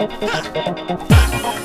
All